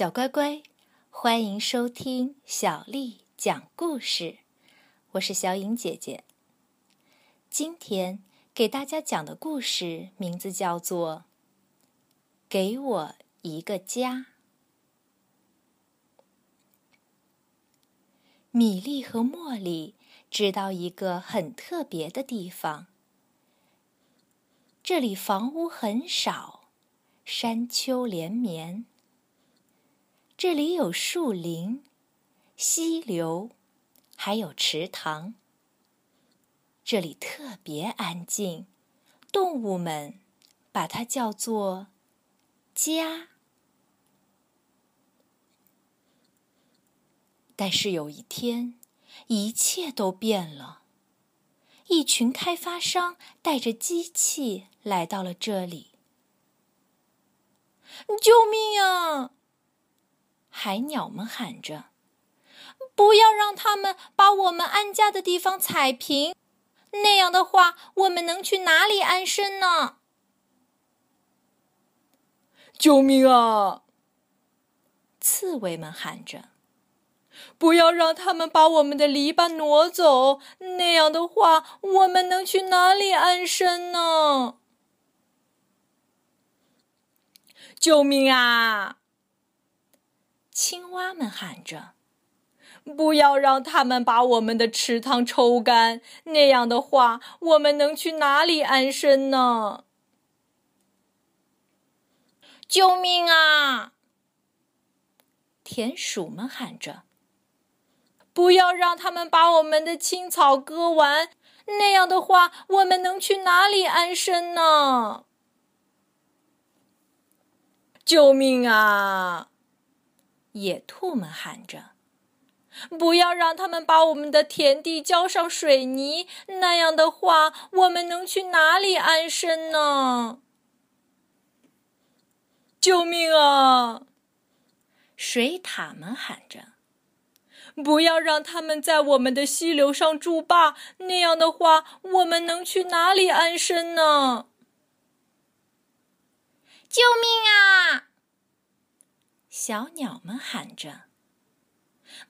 小乖乖，欢迎收听小丽讲故事。我是小颖姐姐。今天给大家讲的故事名字叫做《给我一个家》。米莉和茉莉知道一个很特别的地方，这里房屋很少，山丘连绵。这里有树林、溪流，还有池塘。这里特别安静，动物们把它叫做家。但是有一天，一切都变了。一群开发商带着机器来到了这里。救命啊！海鸟们喊着：“不要让他们把我们安家的地方踩平，那样的话，我们能去哪里安身呢？”救命啊！刺猬们喊着：“不要让他们把我们的篱笆挪走，那样的话，我们能去哪里安身呢？”救命啊！青蛙们喊着：“不要让他们把我们的池塘抽干，那样的话，我们能去哪里安身呢？”救命啊！田鼠们喊着：“不要让他们把我们的青草割完，那样的话，我们能去哪里安身呢？”救命啊！野兔们喊着：“不要让他们把我们的田地浇上水泥，那样的话，我们能去哪里安身呢？”救命啊！水獭们喊着：“不要让他们在我们的溪流上筑坝，那样的话，我们能去哪里安身呢？”救命啊！小鸟们喊着：“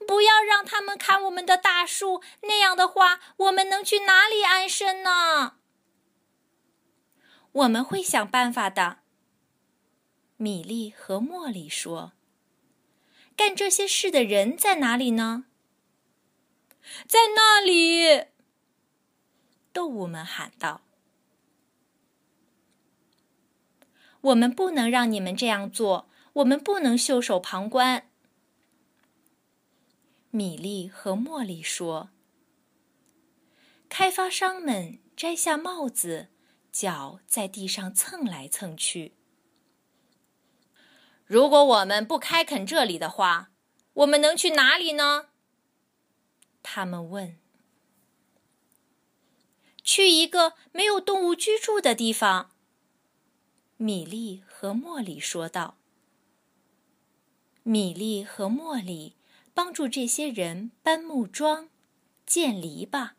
不要让他们砍我们的大树，那样的话，我们能去哪里安身呢？”我们会想办法的。米莉和茉莉说：“干这些事的人在哪里呢？”在那里！动物们喊道：“我们不能让你们这样做。”我们不能袖手旁观。米莉和茉莉说：“开发商们摘下帽子，脚在地上蹭来蹭去。如果我们不开垦这里的话，我们能去哪里呢？”他们问。“去一个没有动物居住的地方。”米莉和茉莉说道。米莉和茉莉帮助这些人搬木桩、建篱笆。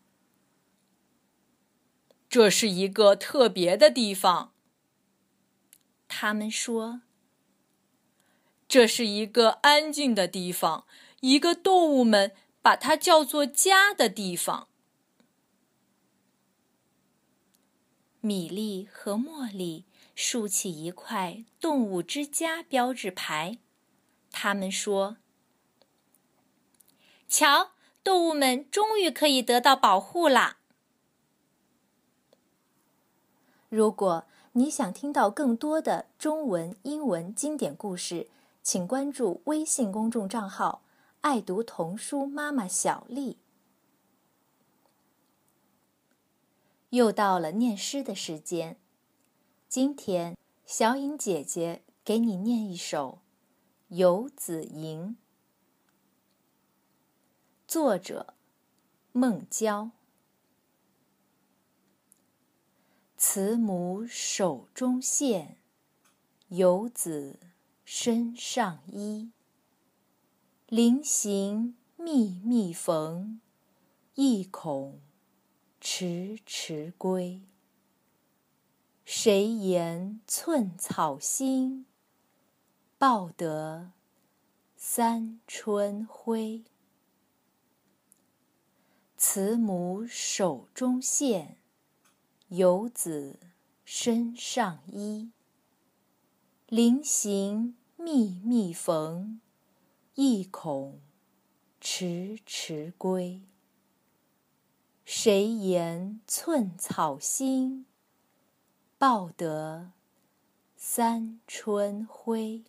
这是一个特别的地方，他们说。这是一个安静的地方，一个动物们把它叫做家的地方。米莉和茉莉竖起一块“动物之家”标志牌。他们说：“瞧，动物们终于可以得到保护啦！”如果你想听到更多的中文、英文经典故事，请关注微信公众账号“爱读童书妈妈小丽”。又到了念诗的时间，今天小颖姐姐给你念一首。游子吟，作者孟郊。慈母手中线，游子身上衣。临行密密缝，意恐迟迟归。谁言寸草心？报得三春晖。慈母手中线，游子身上衣。临行密密缝，意恐迟迟归。谁言寸草心，报得三春晖。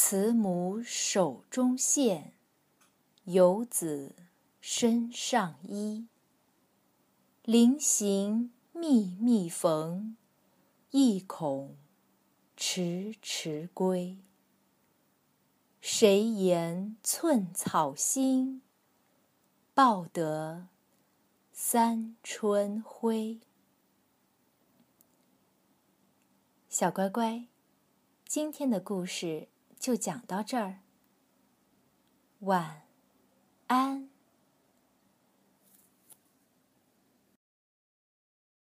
慈母手中线，游子身上衣。临行密密缝，意恐迟迟归。谁言寸草心，报得三春晖。小乖乖，今天的故事。就讲到这儿，晚安。